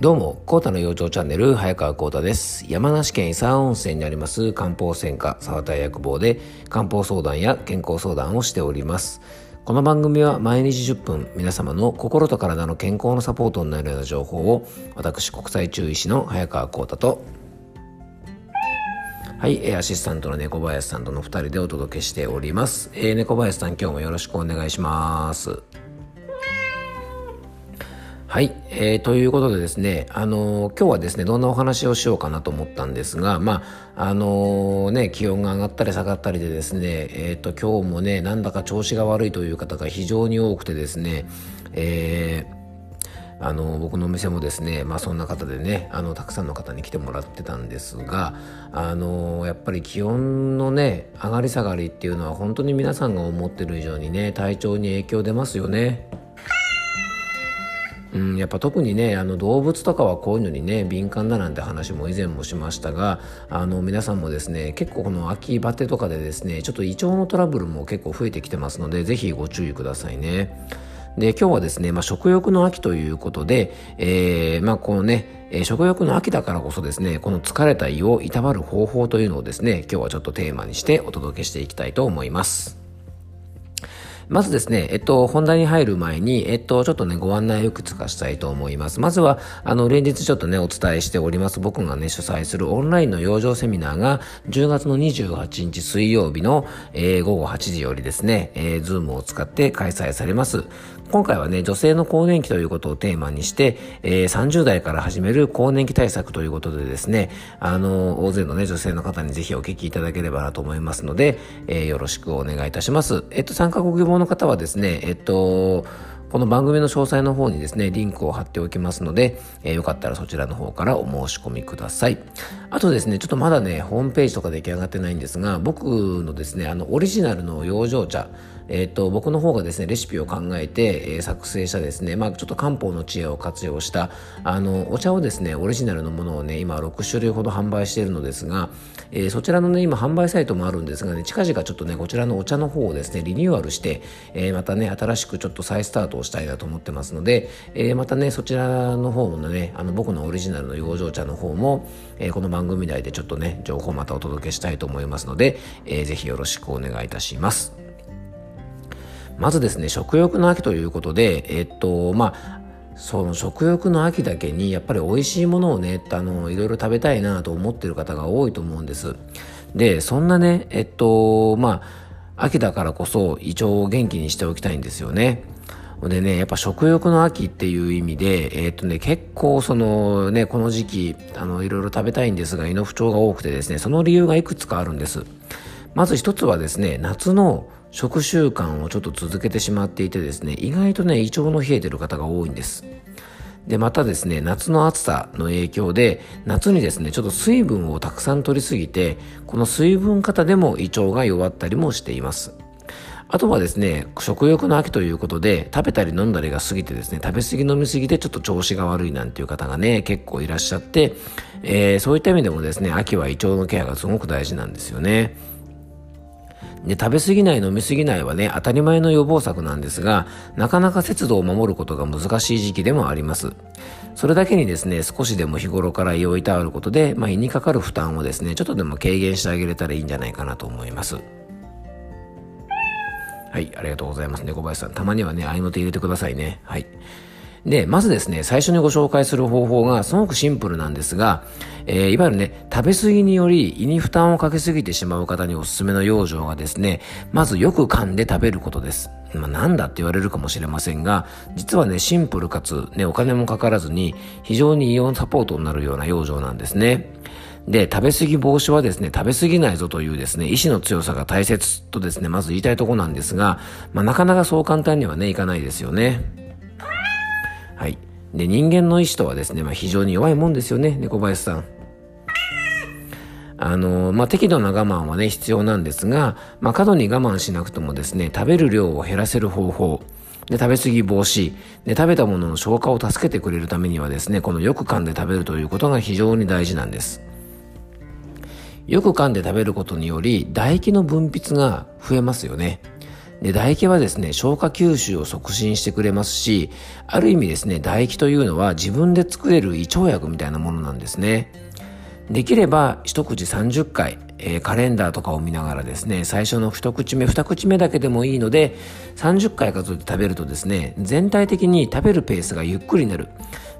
どうも、コータの養生チャンネル、早川コータです。山梨県伊佐温泉にあります漢方専科沢田薬房で漢方相談や健康相談をしております。この番組は毎日10分、皆様の心と体の健康のサポートになるような情報を、私、国際中医師の早川コータと、はい、アシスタントの猫林さんとの2人でお届けしております。えー、猫林さん、今日もよろしくお願いします。はい、えー、ということでですね、あのー、今日はですね、どんなお話をしようかなと思ったんですが、まあ、あのー、ね、気温が上がったり下がったりでですね、えっ、と、今日もね、なんだか調子が悪いという方が非常に多くてですね、え、あの僕のお店もですね、まあ、そんな方でねあのたくさんの方に来てもらってたんですがあのやっぱり気温のね上がり下がりっていうのは本当に皆さんが思ってる以上にね体調に影響出ますよね。うん、やっぱ特にねあの動物とかはこういうのにね敏感だなんて話も以前もしましたがあの皆さんもですね結構この秋バテとかでですねちょっと胃腸のトラブルも結構増えてきてますのでぜひご注意くださいね。で今日はですね、まあ、食欲の秋ということで、えー、まあこのね、え、食欲の秋だからこそですねこの疲れた胃をいたわる方法というのをですね今日はちょっとテーマにしてお届けしていきたいと思います。まずですね、えっと、本題に入る前に、えっと、ちょっとね、ご案内をいくつかしたいと思います。まずは、あの、連日ちょっとね、お伝えしております、僕がね、主催するオンラインの養生セミナーが、10月の28日水曜日の、えー、午後8時よりですね、えー、ズームを使って開催されます。今回はね、女性の更年期ということをテーマにして、えー、30代から始める更年期対策ということでですね、あの、大勢のね、女性の方にぜひお聞きいただければなと思いますので、えー、よろしくお願いいたします。えっと、参加ご希望の方はですね、えっと、この番組の詳細の方にですね、リンクを貼っておきますので、えー、よかったらそちらの方からお申し込みください。あとですね、ちょっとまだね、ホームページとか出来上がってないんですが、僕のですね、あの、オリジナルの養生茶、え、ー、と、僕の方がですね、レシピを考えて、えー、作成したですね、まあちょっと漢方の知恵を活用した、あの、お茶をですね、オリジナルのものをね、今6種類ほど販売しているのですが、えー、そちらのね、今販売サイトもあるんですがね、近々ちょっとね、こちらのお茶の方をですね、リニューアルして、えー、またね、新しくちょっと再スタートをしたいなと思ってますので、え、またね、そちらの方のね、あの、僕のオリジナルの養生茶の方も、え、この番組内でちょっとね、情報またお届けしたいと思いますので、えー、ぜひよろしくお願いいたします。まずですね、食欲の秋ということで、えっと、まあ、その食欲の秋だけにやっぱり美味しいものをね、あの、いろいろ食べたいなと思ってる方が多いと思うんです。で、そんなね、えっと、まあ、秋だからこそ胃腸を元気にしておきたいんですよね。でね、やっぱ食欲の秋っていう意味で、え、っとね、結構そのね、この時期、あの、いろいろ食べたいんですが、胃の不調が多くてですね、その理由がいくつかあるんです。まず一つはですね、夏の食習慣をちょっと続けてしまっていてですね、意外とね、胃腸の冷えてる方が多いんです。で、またですね、夏の暑さの影響で、夏にですね、ちょっと水分をたくさん取りすぎて、この水分型でも胃腸が弱ったりもしています。あとはですね、食欲の秋ということで、食べたり飲んだりが過ぎてですね、食べ過ぎ飲み過ぎでちょっと調子が悪いなんていう方がね、結構いらっしゃって、えー、そういった意味でもですね、秋は胃腸のケアがすごく大事なんですよね。で、食べ過ぎない、飲み過ぎないはね、当たり前の予防策なんですが、なかなか節度を守ることが難しい時期でもあります。それだけにですね、少しでも日頃から胃をいたわることで、まあ、胃にかかる負担をですね、ちょっとでも軽減してあげれたらいいんじゃないかなと思います。はい、ありがとうございます。猫林さん。たまにはね、合いの手入れてくださいね。はい。で、まずですね、最初にご紹介する方法がすごくシンプルなんですが、えー、いわゆるね、食べ過ぎにより胃に負担をかけすぎてしまう方におすすめの養生がですね、まずよく噛んで食べることです。まあ、なんだって言われるかもしれませんが、実はね、シンプルかつ、ね、お金もかからずに、非常にイオンサポートになるような養生なんですね。で、食べ過ぎ防止はですね、食べ過ぎないぞというですね、意志の強さが大切とですね、まず言いたいとこなんですが、まあ、なかなかそう簡単にはね、いかないですよね。はい。で、人間の意志とはですね、まあ、非常に弱いもんですよね、猫林さん。あの、まあ、適度な我慢はね、必要なんですが、まあ、過度に我慢しなくともですね、食べる量を減らせる方法、で、食べ過ぎ防止、で、食べたものの消化を助けてくれるためにはですね、このよく噛んで食べるということが非常に大事なんです。よく噛んで食べることにより、唾液の分泌が増えますよね。で、唾液はですね、消化吸収を促進してくれますし、ある意味ですね、唾液というのは自分で作れる胃腸薬みたいなものなんですね。できれば一口30回、えー、カレンダーとかを見ながらですね、最初の一口目、二口目だけでもいいので、30回数えて食べるとですね、全体的に食べるペースがゆっくりになる。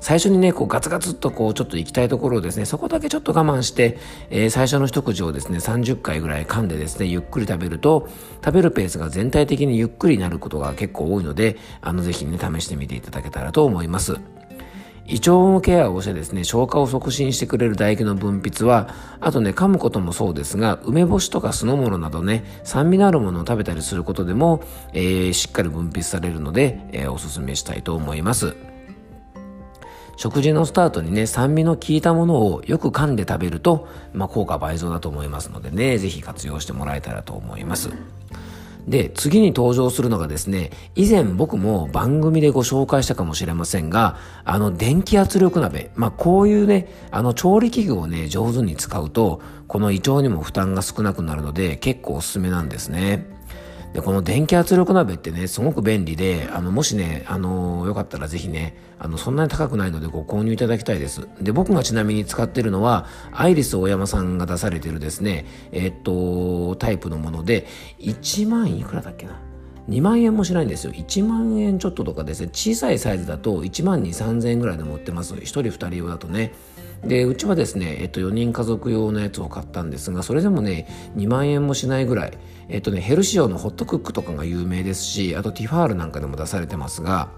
最初にね、こうガツガツっとこうちょっと行きたいところをですね、そこだけちょっと我慢して、えー、最初の一口をですね、30回ぐらい噛んでですね、ゆっくり食べると、食べるペースが全体的にゆっくりになることが結構多いので、あの、ぜひね、試してみていただけたらと思います。胃腸のケアをしてですね、消化を促進してくれる唾液の分泌は、あとね、噛むこともそうですが、梅干しとか酢の物などね、酸味のあるものを食べたりすることでも、えー、しっかり分泌されるので、えー、おすすめしたいと思います。食事のスタートにね、酸味の効いたものをよく噛んで食べると、まあ、効果倍増だと思いますのでね、ぜひ活用してもらえたらと思います。で、次に登場するのがですね、以前僕も番組でご紹介したかもしれませんが、あの電気圧力鍋、まあこういうね、あの調理器具をね、上手に使うと、この胃腸にも負担が少なくなるので結構おすすめなんですね。で、この電気圧力鍋ってね、すごく便利で、あの、もしね、あの、よかったらぜひね、あの、そんなに高くないのでご購入いただきたいです。で、僕がちなみに使ってるのは、アイリス大山さんが出されてるですね、えー、っと、タイプのもので、1万いくらだっけな？2万円もしないんですよ。1万円ちょっととかですね、小さいサイズだと1万2、3000円ぐらいで持ってます。1人2人用だとね。で、うちはですね、えっと、4人家族用のやつを買ったんですが、それでもね、2万円もしないぐらい、えっとね、ヘルシオのホットクックとかが有名ですし、あとティファールなんかでも出されてますが、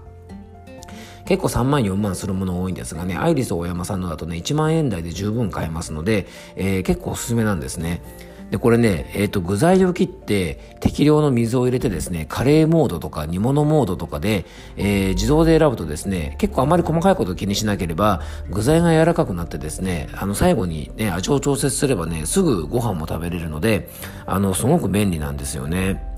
結構3万4万するもの多いんですがね、アイリス大山さんのだとね、1万円台で十分買えますので、えー、結構おすすめなんですね。で、これね、えっ、ー、と、具材を切って適量の水を入れてですね、カレーモードとか煮物モードとかで、えー、自動で選ぶとですね、結構あまり細かいこと気にしなければ、具材が柔らかくなってですね、あの、最後にね、味を調節すればね、すぐご飯も食べれるので、あの、すごく便利なんですよね。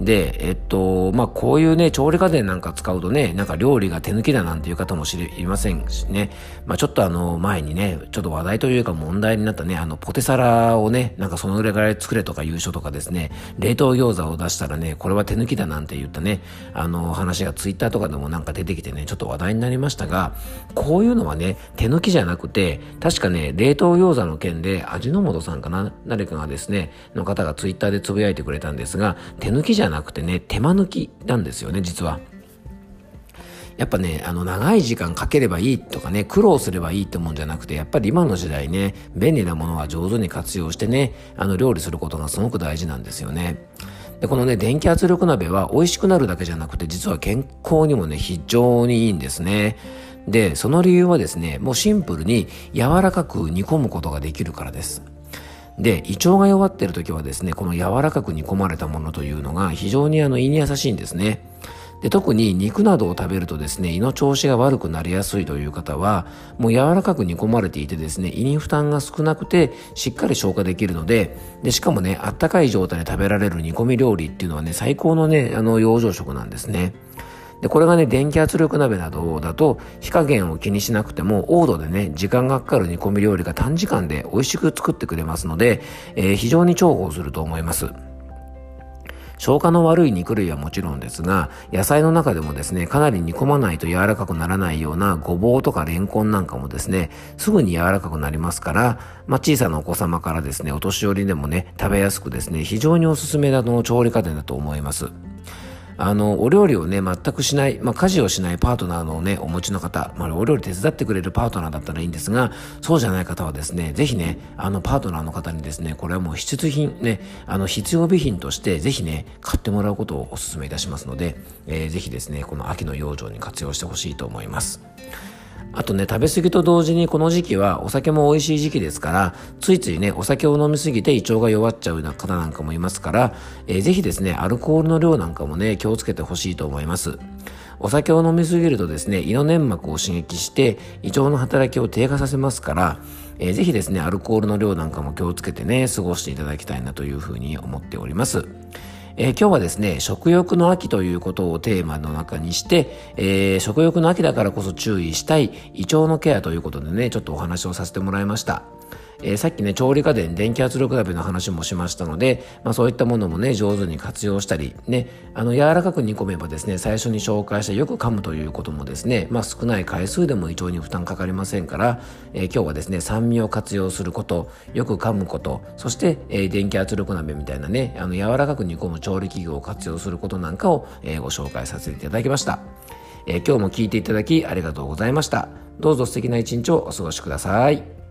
で、えっと、まあ、こういうね、調理家電なんか使うとね、なんか料理が手抜きだなんていう方も知りませんしね、まあ、ちょっとあの、前にね、ちょっと話題というか問題になったね、あの、ポテサラをね、なんかそのぐらい作れとか優勝とかですね、冷凍餃子を出したらね、これは手抜きだなんて言ったね、あの、話がツイッターとかでもなんか出てきてね、ちょっと話題になりましたが、こういうのはね、手抜きじゃなくて、確かね、冷凍餃子の件で、味の素さんかな、誰かがですね、の方がツイッターでつぶやいてくれたんですが、手抜きじゃゃなくてね、手間抜きなんですよね、実は。やっぱね、あの、長い時間かければいいとかね、苦労すればいいってもんじゃなくて、やっぱり今の時代ね、便利なものは上手に活用してね、あの、料理することがすごく大事なんですよね。で、このね、電気圧力鍋は美味しくなるだけじゃなくて、実は健康にもね、非常にいいんですね。で、その理由はですね、もうシンプルに柔らかく煮込むことができるからです。で、胃腸が弱っている時はですね、この柔らかく煮込まれたものというのが非常にあの胃に優しいんですね。で特に肉などを食べるとですね、胃の調子が悪くなりやすいという方は、もう柔らかく煮込まれていてですね、胃に負担が少なくて、しっかり消化できるので、で、しかもね、あったかい状態で食べられる煮込み料理っていうのはね、最高のね、あの、養生食なんですね。で、これがね、電気圧力鍋などだと、火加減を気にしなくても、オードでね、時間がかかる煮込み料理が短時間で美味しく作ってくれますので、えー、非常に重宝すると思います。消化の悪い肉類はもちろんですが、野菜の中でもですね、かなり煮込まないと柔らかくならないようなごぼうとかレンコンなんかもですね、すぐに柔らかくなりますから、まあ、小さなお子様からですね、お年寄りでもね、食べやすくですね、非常におすすめなどの調理家電だと思います。あの、お料理をね、全くしない、まあ、家事をしないパートナーのね、お持ちの方、まあ、お料理手伝ってくれるパートナーだったらいいんですが、そうじゃない方はですね、ぜひね、あの、パートナーの方にですね、これはもう必需品、ね、あの、必要備品として、ぜひね、買ってもらうことをお勧めいたしますので、えー、ぜひですね、この秋の養生に活用してほしいと思います。あとね、食べ過ぎと同時にこの時期はお酒も美味しい時期ですから、ついついね、お酒を飲みすぎて胃腸が弱っちゃうような方なんかもいますから、えー、ぜひですね、アルコールの量なんかもね、気をつけてほしいと思います。お酒を飲みすぎるとですね、胃の粘膜を刺激して胃腸の働きを低下させますから、えー、ぜひですね、アルコールの量なんかも気をつけてね、過ごしていただきたいなというふうに思っております。えー、今日はですね、食欲の秋ということをテーマの中にして、えー、食欲の秋だからこそ注意したい胃腸のケアということでね、ちょっとお話をさせてもらいました。えー、さっきね、調理家電、電気圧力鍋の話もしましたので、まあそういったものもね、上手に活用したり、ね、あの、柔らかく煮込めばですね、最初に紹介したよく噛むということもですね、まあ少ない回数でも胃腸に負担かかりませんから、えー、今日はですね、酸味を活用すること、よく噛むこと、そして、えー、電気圧力鍋みたいなね、あの、柔らかく煮込む調理器具を活用することなんかを、えー、ご紹介させていただきました。え、今日も聞いていただきありがとうございました。どうぞ素敵な一日をお過ごしください。